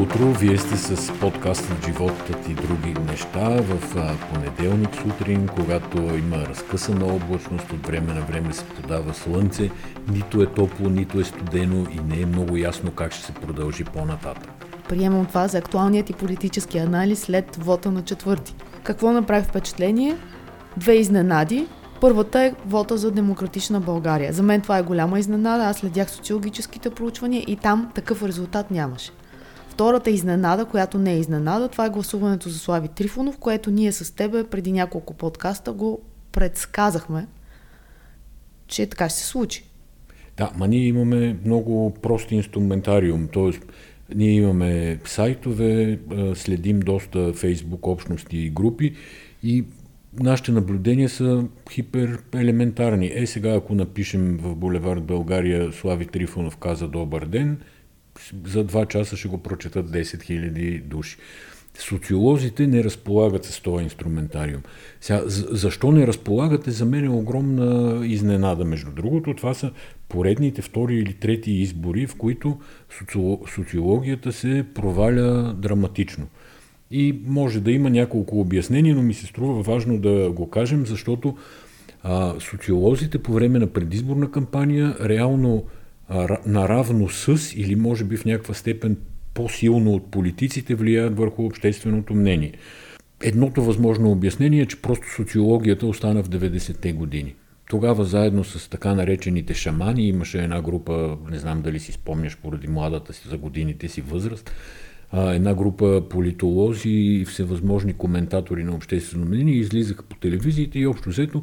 утро! Вие сте с подкаста Животът и други неща в понеделник сутрин, когато има разкъсана облачност, от време на време се подава слънце, нито е топло, нито е студено и не е много ясно как ще се продължи по-нататък. Приемам това за актуалният и политически анализ след вота на четвърти. Какво направи впечатление? Две изненади, Първата е вота за демократична България. За мен това е голяма изненада. Аз следях социологическите проучвания и там такъв резултат нямаше. Втората изненада, която не е изненада, това е гласуването за Слави Трифонов, което ние с тебе преди няколко подкаста го предсказахме, че така ще се случи. Да, ма ние имаме много прост инструментариум, т.е. ние имаме сайтове, следим доста фейсбук общности и групи и нашите наблюдения са хиперелементарни. Е, сега ако напишем в Булевард България Слави Трифонов каза добър ден, за два часа ще го прочетат 10 000 души. Социолозите не разполагат с този инструментариум. Сега, защо не разполагате, за мен е огромна изненада. Между другото, това са поредните втори или трети избори, в които социологията се проваля драматично. И може да има няколко обяснения, но ми се струва важно да го кажем, защото а, социолозите по време на предизборна кампания реално наравно с или може би в някаква степен по-силно от политиците влияят върху общественото мнение. Едното възможно обяснение е, че просто социологията остана в 90-те години. Тогава заедно с така наречените шамани имаше една група, не знам дали си спомняш поради младата си за годините си възраст, една група политолози и всевъзможни коментатори на обществено мнение излизаха по телевизиите и общо взето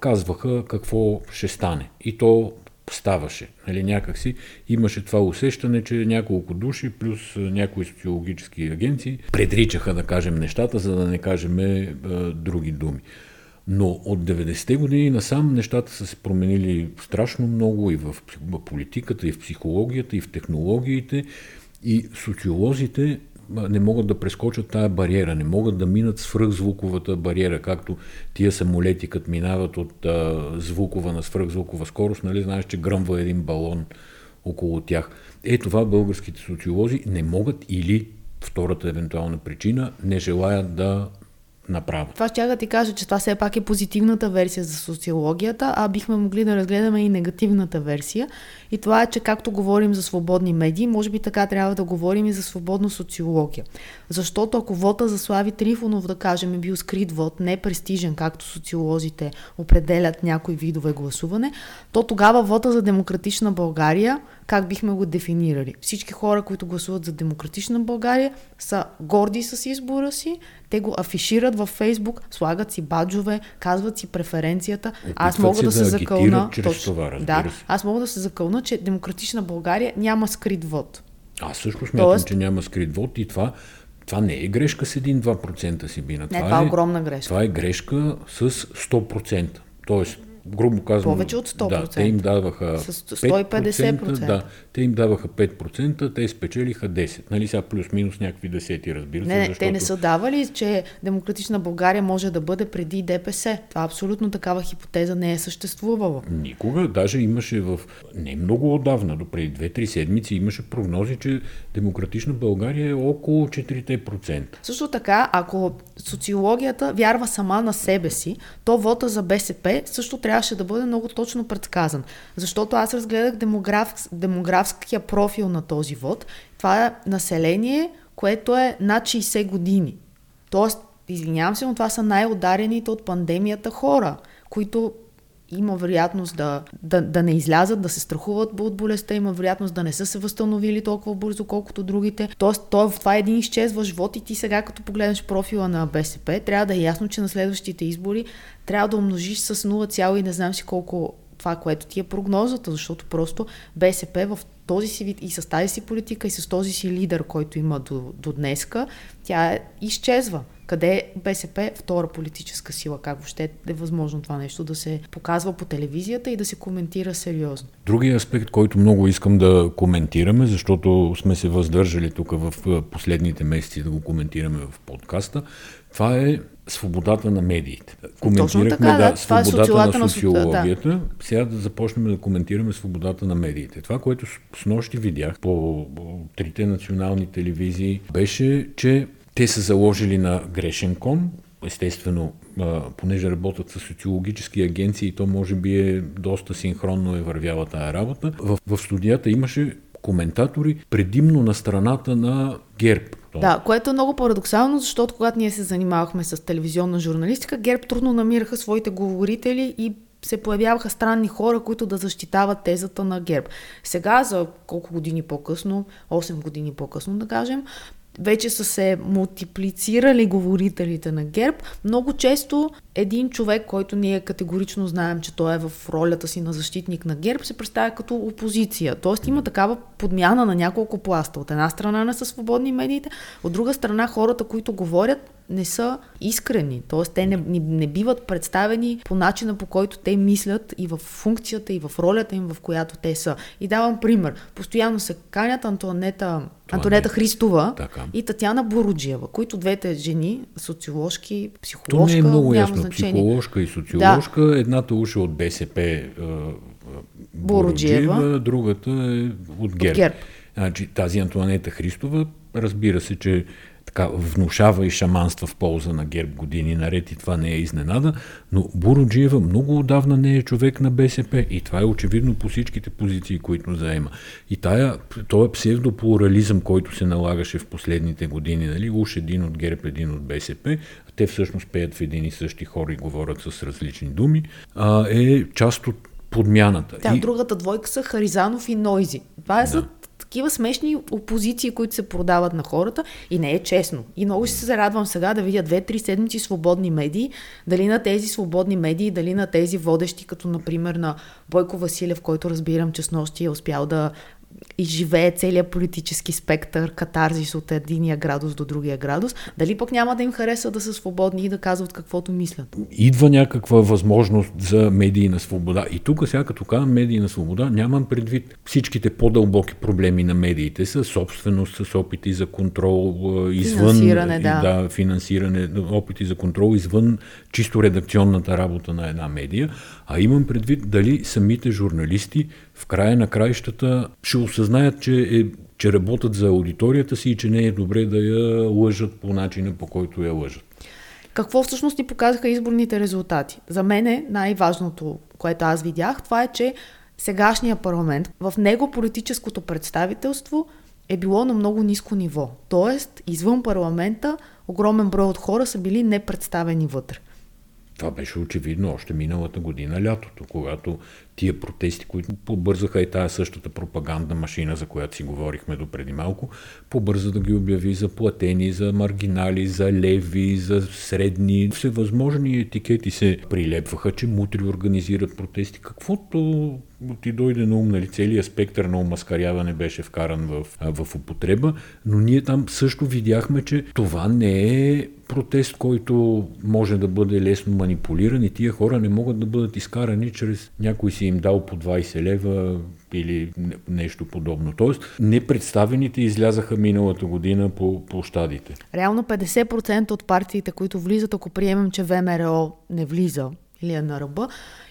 казваха какво ще стане. И то ставаше. Нали, някакси имаше това усещане, че няколко души плюс някои социологически агенции предричаха, да кажем, нещата, за да не кажем е, други думи. Но от 90-те години насам нещата са се променили страшно много и в политиката, и в психологията, и в технологиите. И социолозите не могат да прескочат тая бариера, не могат да минат свръхзвуковата бариера, както тия самолети, като минават от а, звукова на свръхзвукова скорост, нали знаеш, че гръмва един балон около тях. Е, това българските социолози не могат или втората евентуална причина не желаят да направо. Това ще да ти кажа, че това все пак е позитивната версия за социологията, а бихме могли да разгледаме и негативната версия. И това е, че както говорим за свободни медии, може би така трябва да говорим и за свободна социология. Защото ако вота за Слави Трифонов, да кажем, е бил скрит вод, не престижен, както социолозите определят някои видове гласуване, то тогава вота за демократична България как бихме го дефинирали? Всички хора, които гласуват за демократична България, са горди с избора си, те го афишират във Фейсбук, слагат си баджове, казват си преференцията. Опитват аз мога да, да се закълна. Точно, това, да, аз мога да се закълна, че демократична България няма скрит вод. Аз също смятам, Тоест... че няма скрит вод и това това не е грешка с 1-2% си бина. Не, това, това е огромна грешка. Това е грешка с 100%. Тоест, грубо казвам. Повече от 100%. Да, те им даваха с 150%. Да, те им даваха 5%, те спечелиха 10%. Нали сега плюс-минус някакви десети, разбира се. Не, не защото... те не са давали, че Демократична България може да бъде преди ДПС. Това абсолютно такава хипотеза не е съществувала. Никога. Даже имаше в... Не много отдавна, до преди 2-3 седмици имаше прогнози, че Демократична България е около 4%. Също така, ако социологията вярва сама на себе си, то вота за БСП също трябва трябваше да бъде много точно предсказан. Защото аз разгледах демограф, демографския профил на този вод. Това е население, което е над 60 години. Тоест, извинявам се, но това са най-ударените от пандемията хора, които има вероятност да, да, да не излязат, да се страхуват от болестта, има вероятност да не са се възстановили толкова бързо, колкото другите. Тоест, той, това е един изчезващ живот и ти сега, като погледнеш профила на БСП, трябва да е ясно, че на следващите избори трябва да умножиш с 0, и не знам си колко това, което ти е прогнозата, защото просто БСП в този си вид и с тази си политика и с този си лидер, който има до, до днеска, тя изчезва. Къде е БСП втора политическа сила? Как въобще е възможно това нещо да се показва по телевизията и да се коментира сериозно? Другия аспект, който много искам да коментираме, защото сме се въздържали тук в последните месеци да го коментираме в подкаста, това е свободата на медиите. Коментирахме така, да, да, е свободата е на социологията. Да. Сега да започнем да коментираме свободата на медиите. Това, което с, нощи видях по трите национални телевизии, беше, че те са заложили на грешен кон. Естествено, понеже работят с социологически агенции, то може би е доста синхронно е вървяла тая работа. В, в студията имаше коментатори предимно на страната на ГЕРБ. Да, което е много парадоксално, защото когато ние се занимавахме с телевизионна журналистика, ГЕРБ трудно намираха своите говорители и се появяваха странни хора, които да защитават тезата на ГЕРБ. Сега, за колко години по-късно, 8 години по-късно да кажем, вече са се мултиплицирали говорителите на ГЕРБ. Много често един човек, който ние категорично знаем, че той е в ролята си на защитник на ГЕРБ, се представя като опозиция. Тоест има такава подмяна на няколко пласта. От една страна не са свободни медиите, от друга страна хората, които говорят, не са искрени. Т.е. те не, не, не биват представени по начина по който те мислят и в функцията и в ролята им, в която те са. И давам пример. Постоянно се канят Антуанета, Антонета Христова така. и Татяна Боруджиева, които двете жени, социоложки, психоложка, То не е много ясно. Значение. Психоложка и социоложка. Да. Едната уша от БСП Боруджиева, Боруджиева, другата е от ГЕРБ. От ГЕРБ. Значи, тази Антуанета Христова, разбира се, че така внушава и шаманства в полза на ГЕРБ години наред и това не е изненада, но Буруджиева много отдавна не е човек на БСП и това е очевидно по всичките позиции, които заема. И тая, този псевдоплурализъм, който се налагаше в последните години, нали, уж един от ГЕРБ, един от БСП, те всъщност пеят в един и същи хор и говорят с различни думи, а, е част от подмяната. Да, и... другата двойка са Харизанов и Нойзи. Това да. са такива смешни опозиции, които се продават на хората и не е честно. И много ще се зарадвам сега да видя две-три седмици свободни медии, дали на тези свободни медии, дали на тези водещи, като например на Бойко Василев, който разбирам, че с нощи е успял да и живее целият политически спектър, катарзис от единия градус до другия градус, дали пък няма да им хареса да са свободни и да казват каквото мислят? Идва някаква възможност за медийна свобода. И тук сега, като казвам медийна свобода, нямам предвид всичките по-дълбоки проблеми на медиите, с собственост, с опити за контрол извън... Финансиране, да. да. финансиране, опити за контрол извън чисто редакционната работа на една медия, а имам предвид дали самите журналисти в края на краищата ще осъзнаят, че, е, че работят за аудиторията си и че не е добре да я лъжат по начина, по който я лъжат. Какво всъщност ни показаха изборните резултати? За мен е най-важното, което аз видях, това е, че сегашния парламент, в него политическото представителство е било на много ниско ниво. Тоест, извън парламента, огромен брой от хора са били непредставени вътре. Това беше очевидно още миналата година, лятото, когато тия протести, които побързаха и тая същата пропагандна машина, за която си говорихме до преди малко, побърза да ги обяви за платени, за маргинали, за леви, за средни. Всевъзможни етикети се прилепваха, че мутри организират протести. Каквото ти дойде на ум, нали, целият спектър на омаскаряване беше вкаран в, в употреба, но ние там също видяхме, че това не е протест, който може да бъде лесно манипулиран и тия хора не могат да бъдат изкарани чрез някой си им дал по 20 лева или нещо подобно. Тоест, непредставените излязаха миналата година по площадите. Реално 50% от партиите, които влизат, ако приемем, че ВМРО не влиза или е на ръба,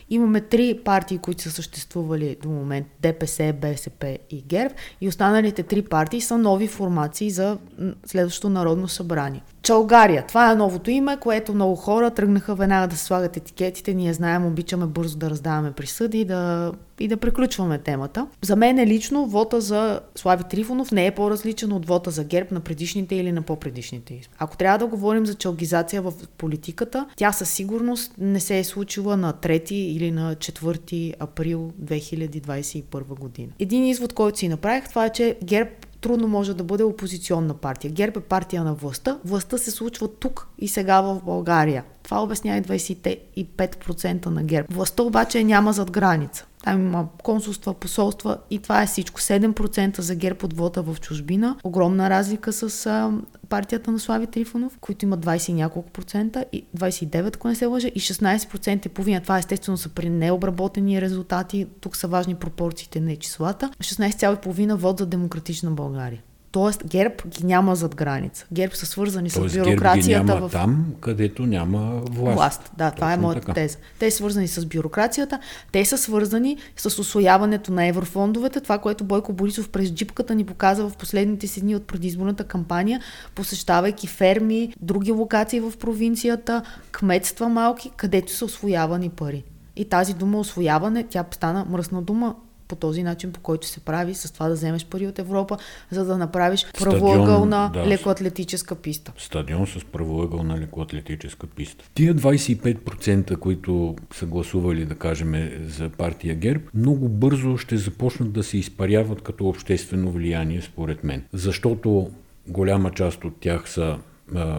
Имаме три партии, които са съществували до момент ДПС, БСП и ГЕРБ и останалите три партии са нови формации за следващото Народно събрание. Чалгария. Това е новото име, което много хора тръгнаха веднага да слагат етикетите. Ние знаем, обичаме бързо да раздаваме присъди и да, и да приключваме темата. За мен е лично вота за Слави Трифонов не е по-различен от вота за ГЕРБ на предишните или на по-предишните. Ако трябва да говорим за чалгизация в политиката, тя със сигурност не се е случила на 3 или на 4 април 2021 година. Един извод, който си направих, това е, че ГЕРБ трудно може да бъде опозиционна партия. ГЕРБ е партия на властта. Властта се случва тук и сега в България. Това обяснява и 25% на ГЕРБ. Властта обаче няма зад граница. Там има консулства, посолства и това е всичко. 7% за ГЕРБ от вота в чужбина. Огромна разлика с а, партията на Слави Трифонов, които има 20 и няколко процента, и 29, ако не се лъжа, и 16% и половина. Това естествено са при необработени резултати. Тук са важни пропорциите, не числата. 16,5% вод за демократична България. Тоест ГЕРБ ги няма зад граница. ГЕРБ са свързани Тоест, с бюрокрацията ГЕРБ ги няма в там, където няма власт. власт. Да, това е Точно моята така. теза. Те са свързани с бюрокрацията, те са свързани с освояването на еврофондовете, това, което Бойко Борисов през джипката ни показа в последните си дни от предизборната кампания, посещавайки ферми, други локации в провинцията, кметства малки, където са освоявани пари. И тази дума освояване, тя стана мръсна дума по този начин, по който се прави, с това да вземеш пари от Европа, за да направиш Стадион, правоъгълна да. лекоатлетическа писта. Стадион с правоъгълна лекоатлетическа писта. Тия 25%, които са гласували, да кажем, за партия ГЕРБ, много бързо ще започнат да се изпаряват като обществено влияние, според мен. Защото голяма част от тях са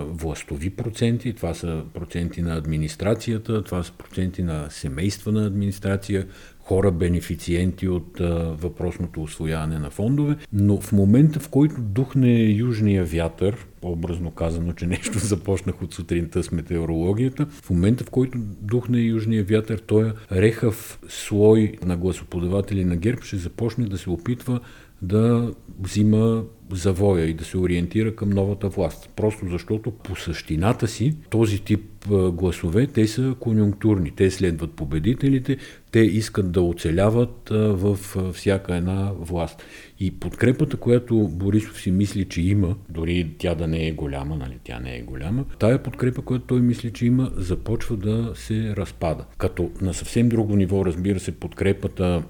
властови проценти, това са проценти на администрацията, това са проценти на семейства на администрация, хора бенефициенти от а, въпросното освояване на фондове, но в момента, в който духне южния вятър, образно казано, че нещо започнах от сутринта с метеорологията, в момента, в който духне южния вятър, той рехав слой на гласоподаватели на ГЕРБ ще започне да се опитва да взима завоя и да се ориентира към новата власт. Просто защото по същината си този тип а, гласове, те са конюнктурни. Те следват победителите, те искат да оцеляват а, в а, всяка една власт. И подкрепата, която Борисов си мисли, че има, дори тя да не е голяма, нали, тя не е голяма, тая подкрепа, която той мисли, че има, започва да се разпада. Като на съвсем друго ниво, разбира се, подкрепата,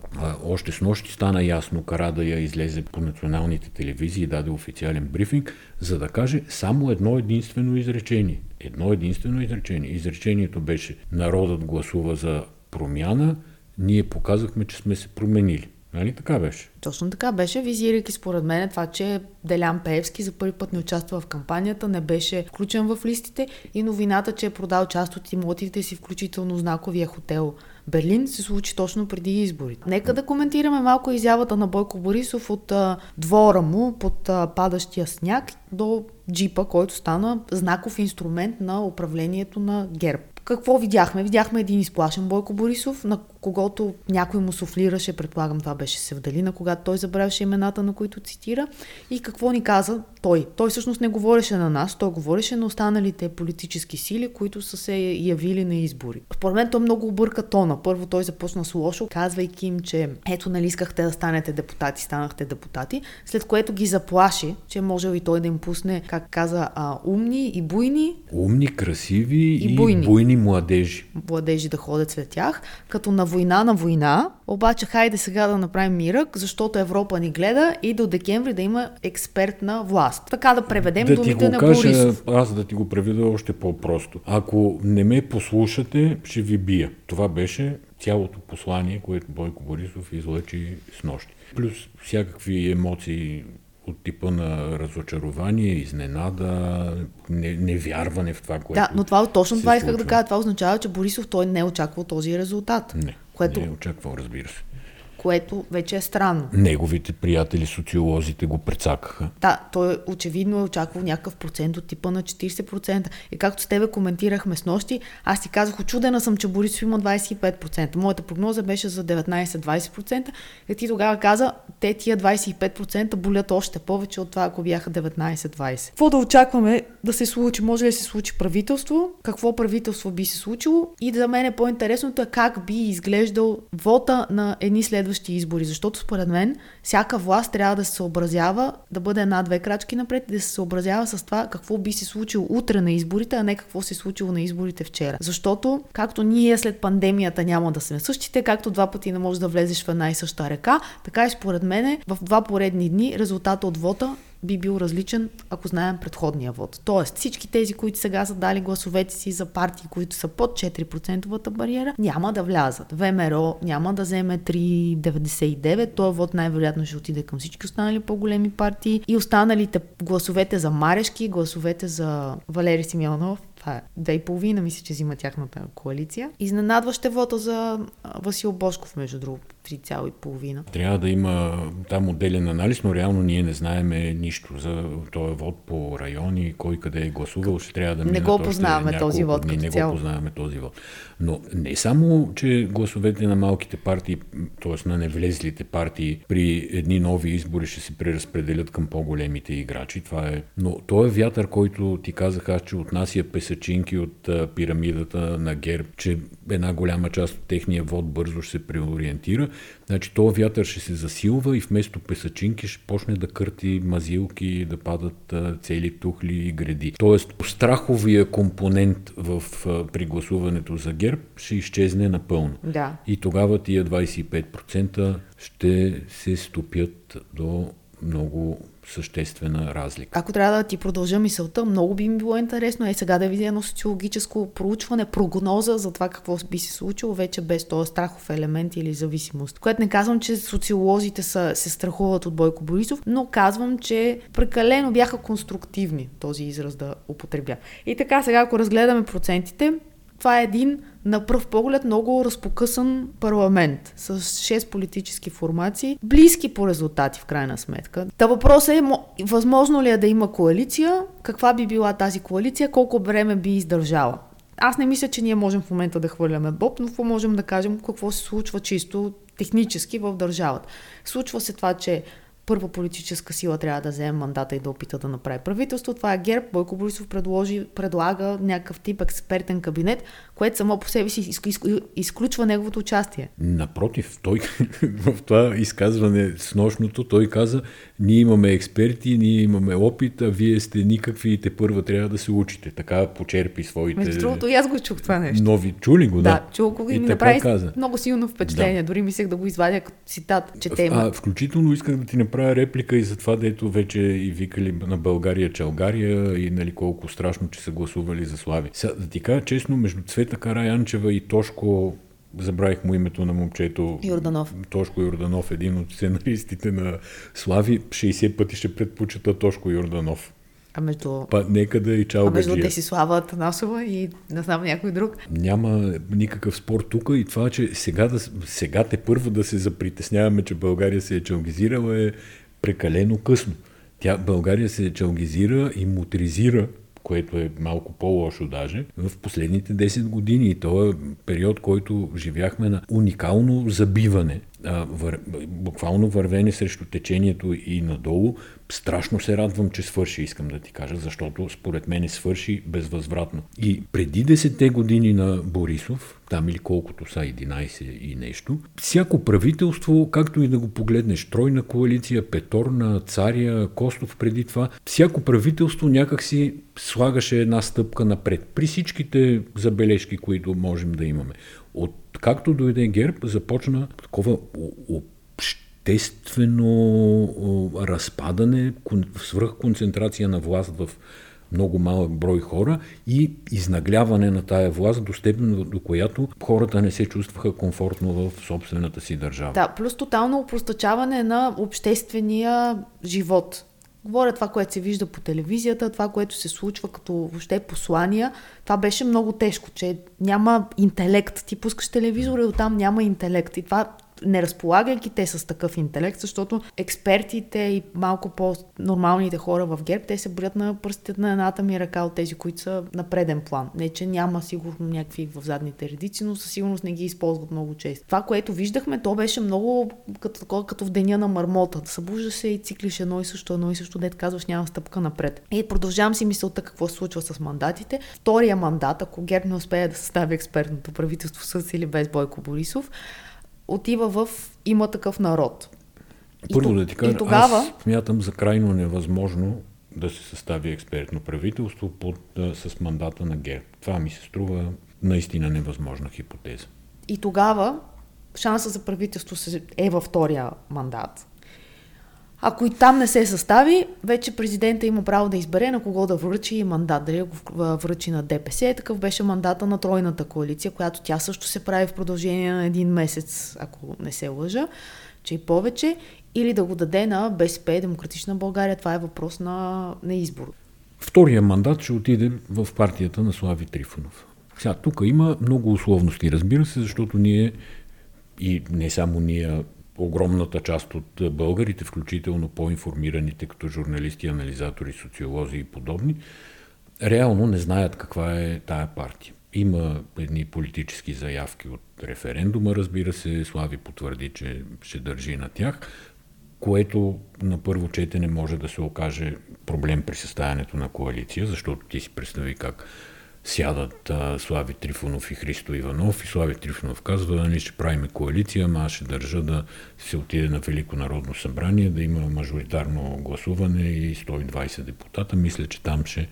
още с нощи стана ясно, Карадая излезе по националните телевизии даде официален брифинг, за да каже само едно единствено изречение. Едно единствено изречение. Изречението беше народът гласува за промяна, ние показахме, че сме се променили. Нали така беше? Точно така беше, визирайки според мен това, че Делян Пеевски за първи път не участва в кампанията, не беше включен в листите и новината, че е продал част от имотите си, включително знаковия хотел Берлин, се случи точно преди изборите. Нека да коментираме малко изявата на Бойко Борисов от а, двора му под а, падащия сняг до джипа, който стана знаков инструмент на управлението на ГЕРБ. Какво видяхме? Видяхме един изплашен Бойко Борисов, на когото някой му суфлираше, предполагам това беше Севдалина, когато той забравяше имената, на които цитира. И какво ни каза той? Той всъщност не говореше на нас, той говореше на останалите политически сили, които са се явили на избори. Според мен той много обърка тона. Първо той започна с лошо, казвайки им, че ето нали искахте да станете депутати, станахте депутати, след което ги заплаши, че можел и той да им пусне, как каза, а, умни и буйни Умни, красиви и, И буйни. буйни младежи. младежи да ходят след тях, като на война на война, обаче хайде сега да направим мирък, защото Европа ни гледа и до декември да има експертна власт. Така да преведем да думите на кажа, Борисов. аз да ти го преведа още по-просто. Ако не ме послушате, ще ви бия. Това беше цялото послание, което Бойко Борисов излъчи с нощи. Плюс всякакви емоции от типа на разочарование, изненада, не, невярване в това, което Да, но това точно това исках да кажа. Това означава, че Борисов той не е очаквал този резултат. Не, Което, не е очаквал, разбира се. Което вече е странно. Неговите приятели, социолозите го прецакаха. Да, той очевидно е очаквал някакъв процент от типа на 40%. И както с тебе коментирахме с нощи, аз ти казах, очудена съм, че Борисов има 25%. Моята прогноза беше за 19-20%. И ти тогава каза, те тия 25% болят още повече от това, ако бяха 19-20. Какво да очакваме да се случи? Може ли да се случи правителство? Какво правителство би се случило? И за мен е по-интересното е как би изглеждал вота на едни следващи избори. Защото според мен всяка власт трябва да се съобразява, да бъде една-две крачки напред и да се съобразява с това какво би се случило утре на изборите, а не какво се е случило на изборите вчера. Защото, както ние след пандемията няма да сме същите, както два пъти не можеш да влезеш в една и съща река, така и според мен в два поредни дни резултата от вота би бил различен, ако знаем предходния вод. Тоест, всички тези, които сега са дали гласовете си за партии, които са под 4% бариера, няма да влязат. ВМРО няма да вземе 3,99, този вод най-вероятно ще отиде към всички останали по-големи партии и останалите гласовете за Марешки, гласовете за Валери Симеонов, това е две и половина, мисля, че взима тяхната коалиция. Изненадващ е вота за Васил Бошков, между другото. 3,5. Трябва да има там отделен анализ, но реално ние не знаеме нищо за този вод по райони, кой къде е гласувал, ще трябва да Не го познаваме този вод дни, Не цяло. го познаваме този вод. Но не само, че гласовете на малките партии, т.е. на невлезлите партии при едни нови избори ще се преразпределят към по-големите играчи, това е... Но то е вятър, който ти казах аз, че отнася песачинки от пирамидата на ГЕРБ, че една голяма част от техния вод бързо ще се преориентира. Значи този вятър ще се засилва и вместо песачинки ще почне да кърти мазилки, да падат цели тухли и гради. Тоест страховия компонент в пригласуването за ГЕРБ ще изчезне напълно. Да. И тогава тия 25% ще се стопят до много съществена разлика. Ако трябва да ти продължа мисълта, много би ми било интересно е сега да видя едно социологическо проучване, прогноза за това какво би се случило вече без този страхов елемент или зависимост. Което не казвам, че социолозите са, се страхуват от Бойко Борисов, но казвам, че прекалено бяха конструктивни този израз да употребя. И така, сега ако разгледаме процентите, това е един на пръв поглед много разпокъсан парламент с 6 политически формации, близки по резултати в крайна сметка. Та въпросът е, възможно ли е да има коалиция, каква би била тази коалиция, колко време би издържала. Аз не мисля, че ние можем в момента да хвърляме Боб, но можем да кажем какво се случва чисто технически в държавата. Случва се това, че първа политическа сила трябва да вземе мандата и да опита да направи правителство. Това е ГЕРБ. Бойко Борисов предложи, предлага някакъв тип експертен кабинет, което само по себе си изключва неговото участие. Напротив, той в това изказване с нощното, той каза, ние имаме експерти, ние имаме опит, а вие сте никакви и те първа трябва да се учите. Така почерпи своите... Между другото, и аз го чух това нещо. Нови, чули го, да. Да, чул го и, ми направи каза. много силно впечатление. Да. Дори мислех да го извадя като цитат, че тема. А, включително исках да ти направя направя реплика и за това, дето вече и викали на България Чалгария и нали колко страшно, че са гласували за Слави. Сега, да ти кажа честно, между Цвета Караянчева и Тошко забравих му името на момчето. Йорданов. Тошко Йорданов, един от сценаристите на Слави. 60 пъти ще предпочита Тошко Йорданов. А между... Па, нека да и чао А между Десислава Танасова и не знам някой друг? Няма никакъв спор тук и това, че сега, да, сега те първо да се запритесняваме, че България се е чалгизирала е прекалено късно. Тя, България се чалгизира и моторизира което е малко по-лошо даже, в последните 10 години. И то е период, който живяхме на уникално забиване, вър... буквално вървене срещу течението и надолу. Страшно се радвам, че свърши, искам да ти кажа, защото според мен свърши безвъзвратно. И преди 10 години на Борисов, там или колкото са 11 и нещо, всяко правителство, както и да го погледнеш, тройна коалиция, Петорна, Царя, Костов преди това, всяко правителство някакси слагаше една стъпка напред. При всичките забележки, които можем да имаме. От както дойде ГЕРБ, започна такова обществено разпадане, свръхконцентрация на власт в много малък брой хора и изнагляване на тая власт до степен, до която хората не се чувстваха комфортно в собствената си държава. Да, плюс тотално упростачаване на обществения живот. Говоря това, което се вижда по телевизията, това, което се случва като въобще послания. Това беше много тежко, че няма интелект. Ти пускаш телевизора и оттам няма интелект. И това не разполагайки те с такъв интелект, защото експертите и малко по-нормалните хора в ГЕРБ, те се броят на пръстите на едната ми ръка от тези, които са на преден план. Не, че няма сигурно някакви в задните редици, но със сигурност не ги използват много често. Това, което виждахме, то беше много като, като в деня на мармота. Събужда се и циклиш едно и също, едно и също, дет казваш няма стъпка напред. И продължавам си мисълта какво се случва с мандатите. Втория мандат, ако ГЕРБ не успее да състави експертното правителство с или без Бойко Борисов, отива в има такъв народ. Първо да ти кажа, тогава... аз смятам за крайно невъзможно да се състави експертно правителство под, а, с мандата на ГЕРБ. Това ми се струва наистина невъзможна хипотеза. И тогава шанса за правителство е във втория мандат. Ако и там не се състави, вече президента има право да избере на кого да връчи мандат. Дали го връчи на ДПС. Такъв беше мандата на Тройната коалиция, която тя също се прави в продължение на един месец, ако не се лъжа, че и повече. Или да го даде на БСП, Демократична България. Това е въпрос на, на избор. Втория мандат ще отиде в партията на Слави Трифонов. Сега, тук има много условности, разбира се, защото ние и не само ние, огромната част от българите, включително по-информираните като журналисти, анализатори, социолози и подобни, реално не знаят каква е тая партия. Има едни политически заявки от референдума, разбира се, Слави потвърди, че ще държи на тях, което на първо четене може да се окаже проблем при съставянето на коалиция, защото ти си представи как сядат а, Слави Трифонов и Христо Иванов и Слави Трифонов казва, ние ще правим коалиция, ама аз ще държа да се отиде на Велико народно събрание, да има мажоритарно гласуване и 120 депутата. Мисля, че там ще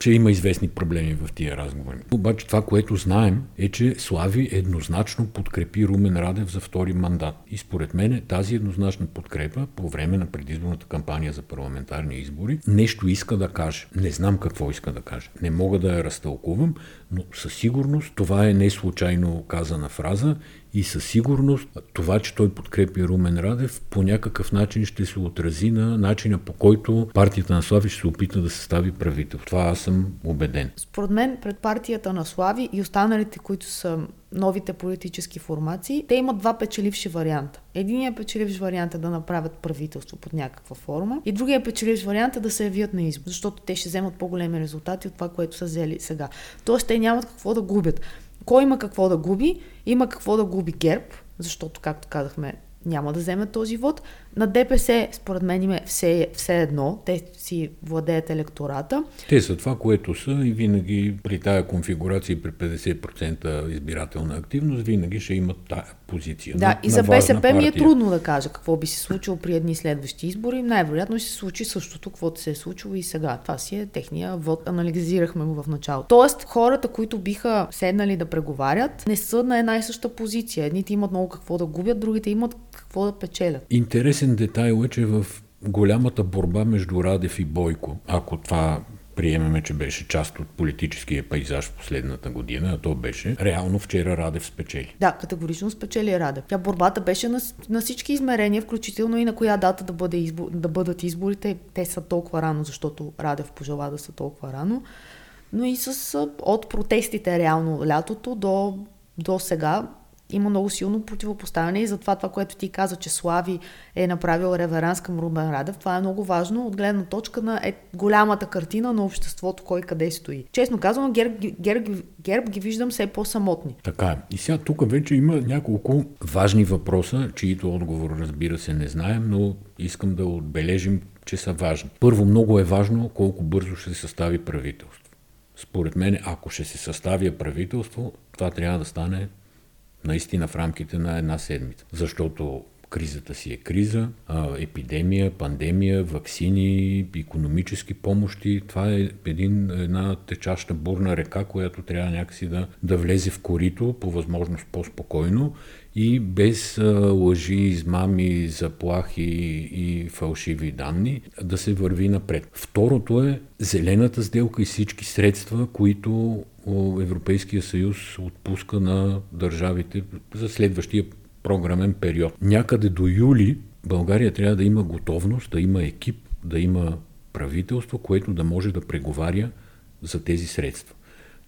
че има известни проблеми в тия разговори. Обаче това, което знаем, е, че Слави еднозначно подкрепи Румен Радев за втори мандат. И според мен тази еднозначна подкрепа по време на предизборната кампания за парламентарни избори нещо иска да каже. Не знам какво иска да каже. Не мога да я разтълкувам, но със сигурност това е не случайно казана фраза и със сигурност това, че той подкрепи Румен Радев, по някакъв начин ще се отрази на начина по който партията на Слави ще се опита да състави правител. Това аз съм убеден. Според мен пред партията на Слави и останалите, които са новите политически формации, те имат два печеливши варианта. Единият печеливш вариант е да направят правителство под някаква форма и другия печеливш вариант е да се явят на избор, защото те ще вземат по-големи резултати от това, което са взели сега. Тоест те нямат какво да губят. Кой има какво да губи? Има какво да губи ГЕРБ, защото, както казахме, няма да вземе този вод. На ДПС, според мен, им е все, все едно. Те си владеят електората. Те са това, което са и винаги при тая конфигурация при 50% избирателна активност, винаги ще имат тая позиция. Да, на, и за БСП ми е трудно да кажа какво би се случило при едни следващи избори. Най-вероятно ще се случи същото, каквото се е случило и сега. Това си е техния вод. Анализирахме го в началото. Тоест, хората, които биха седнали да преговарят, не са на една и съща позиция. Едните имат много какво да губят, другите имат какво да печелят. Интересен детайл е, че в голямата борба между Радев и Бойко, ако това приемеме, че беше част от политическия пейзаж в последната година, а то беше, реално вчера Радев спечели. Да, категорично спечели Радев. Тя борбата беше на, на всички измерения, включително и на коя дата да, бъде избор, да бъдат изборите. Те са толкова рано, защото Радев пожела да са толкова рано. Но и с, от протестите реално лятото до, до сега има много силно противопоставяне и затова това, което ти каза, че Слави е направил реверанс към Рубен Радев, това е много важно от гледна точка на е, голямата картина на обществото, кой къде стои. Честно казано, герб, герб, герб ги виждам все по-самотни. Така е. И сега тук вече има няколко важни въпроса, чието отговор разбира се не знаем, но искам да отбележим, че са важни. Първо, много е важно колко бързо ще се състави правителство. Според мен, ако ще се съставя правителство, това трябва да стане наистина в рамките на една седмица. Защото кризата си е криза, епидемия, пандемия, вакцини, економически помощи. Това е един, една течаща бурна река, която трябва някакси да, да влезе в корито, по възможност по-спокойно и без лъжи, измами, заплахи и фалшиви данни да се върви напред. Второто е зелената сделка и всички средства, които Европейския съюз отпуска на държавите за следващия програмен период. Някъде до юли България трябва да има готовност, да има екип, да има правителство, което да може да преговаря за тези средства.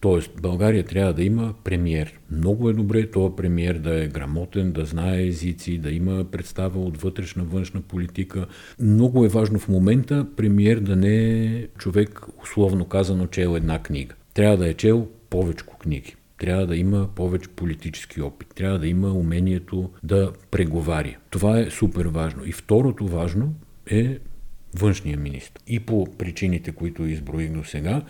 Тоест, България трябва да има премиер. Много е добре този премиер да е грамотен, да знае езици, да има представа от вътрешна външна политика. Много е важно в момента премиер да не е човек, условно казано, чел една книга. Трябва да е чел повече книги. Трябва да има повече политически опит. Трябва да има умението да преговаря. Това е супер важно. И второто важно е външния министр. И по причините, които изброих до сега,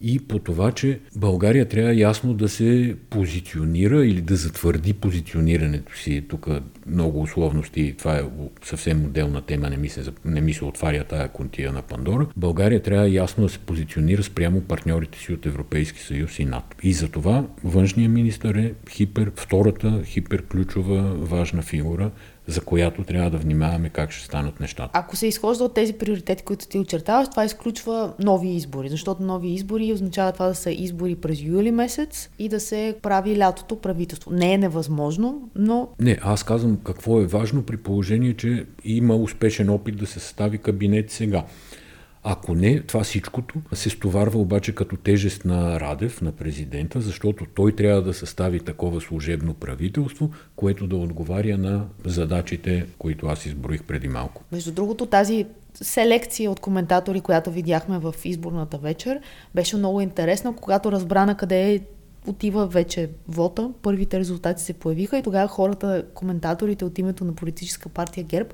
и по това, че България трябва ясно да се позиционира или да затвърди позиционирането си. Тук много условности, това е съвсем отделна тема, не ми се, не ми се отваря тая контия на Пандора. България трябва ясно да се позиционира спрямо партньорите си от Европейски съюз и НАТО. И за това външният министър е хипер, втората хиперключова важна фигура за която трябва да внимаваме как ще станат нещата. Ако се изхожда от тези приоритети, които ти очертаваш, това изключва нови избори, защото нови избори означава това да са избори през юли месец и да се прави лятото правителство. Не е невъзможно, но... Не, аз казвам какво е важно при положение, че има успешен опит да се състави кабинет сега. Ако не, това всичкото се стоварва обаче като тежест на Радев, на президента, защото той трябва да състави такова служебно правителство, което да отговаря на задачите, които аз изброих преди малко. Между другото, тази селекция от коментатори, която видяхме в изборната вечер, беше много интересна, когато разбрана къде е отива вече вота, първите резултати се появиха и тогава хората, коментаторите от името на политическа партия ГЕРБ,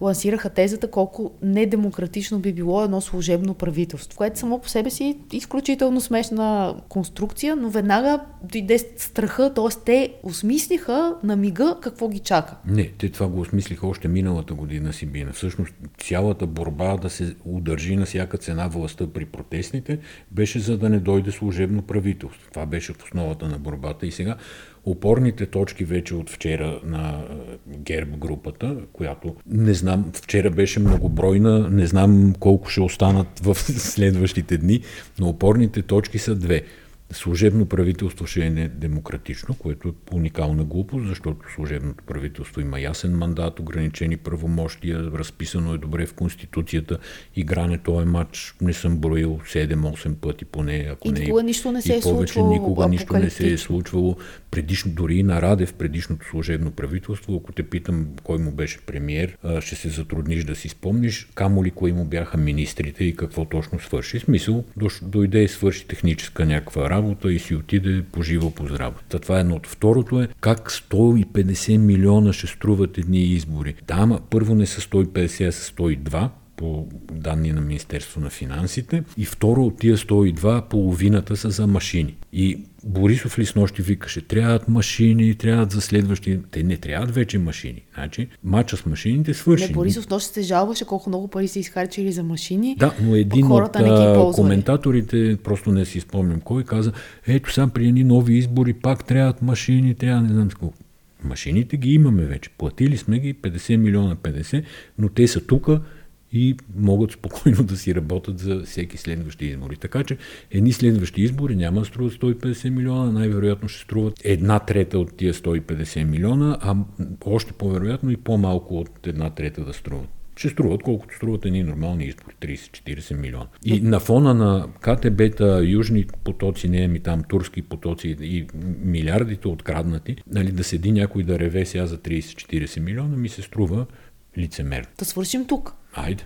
лансираха тезата колко недемократично би било едно служебно правителство, което само по себе си е изключително смешна конструкция, но веднага дойде страха, т.е. те осмислиха на мига какво ги чака. Не, те това го осмислиха още миналата година си бина. Всъщност цялата борба да се удържи на всяка цена властта при протестните беше за да не дойде служебно правителство. Това беше в основата на борбата и сега опорните точки вече от вчера на ГЕРБ групата, която не знам, вчера беше многобройна, не знам колко ще останат в следващите дни, но опорните точки са две – служебно правителство ще е недемократично, което е уникална глупост, защото служебното правителство има ясен мандат, ограничени правомощия, разписано е добре в Конституцията. Игране този матч не съм броил 7-8 пъти поне. Ако и никога не, нищо не се е повече, случвало. Никога нищо не се е случвало. Предишно, дори и на Радев, предишното служебно правителство, ако те питам кой му беше премиер, ще се затрудниш да си спомниш, камо ли кои му бяха министрите и какво точно свърши. Смисъл, дойде и свърши техническа някаква работа работа и си отиде пожива по здраво. Та това е едното. Второто е как 150 милиона ще струват едни избори. Да, ама първо не са 150, а са 102 по данни на Министерство на финансите. И второ, от тия 102, половината са за машини. И Борисов ли с нощи викаше, трябват машини, трябват за следващи... Те не трябват вече машини. Значи, мача с машините свърши. Не, Борисов нощ се жалваше колко много пари са изхарчили за машини. Да, но един от а, коментаторите, просто не си спомням кой, каза, ето сам при едни нови избори пак трябват машини, трябва не знам колко. Машините ги имаме вече. Платили сме ги 50 милиона 50, но те са тука и могат спокойно да си работят за всеки следващи избори. Така че едни следващи избори няма да струват 150 милиона, най-вероятно ще струват една трета от тия 150 милиона, а още по-вероятно и по-малко от една трета да струват ще струват колкото струват едни нормални избори, 30-40 милиона. И на фона на КТБ-та, южни потоци, не ми там турски потоци и милиардите откраднати, нали, да седи някой да реве сега за 30-40 милиона, ми се струва лицемерно. Да свършим тук. right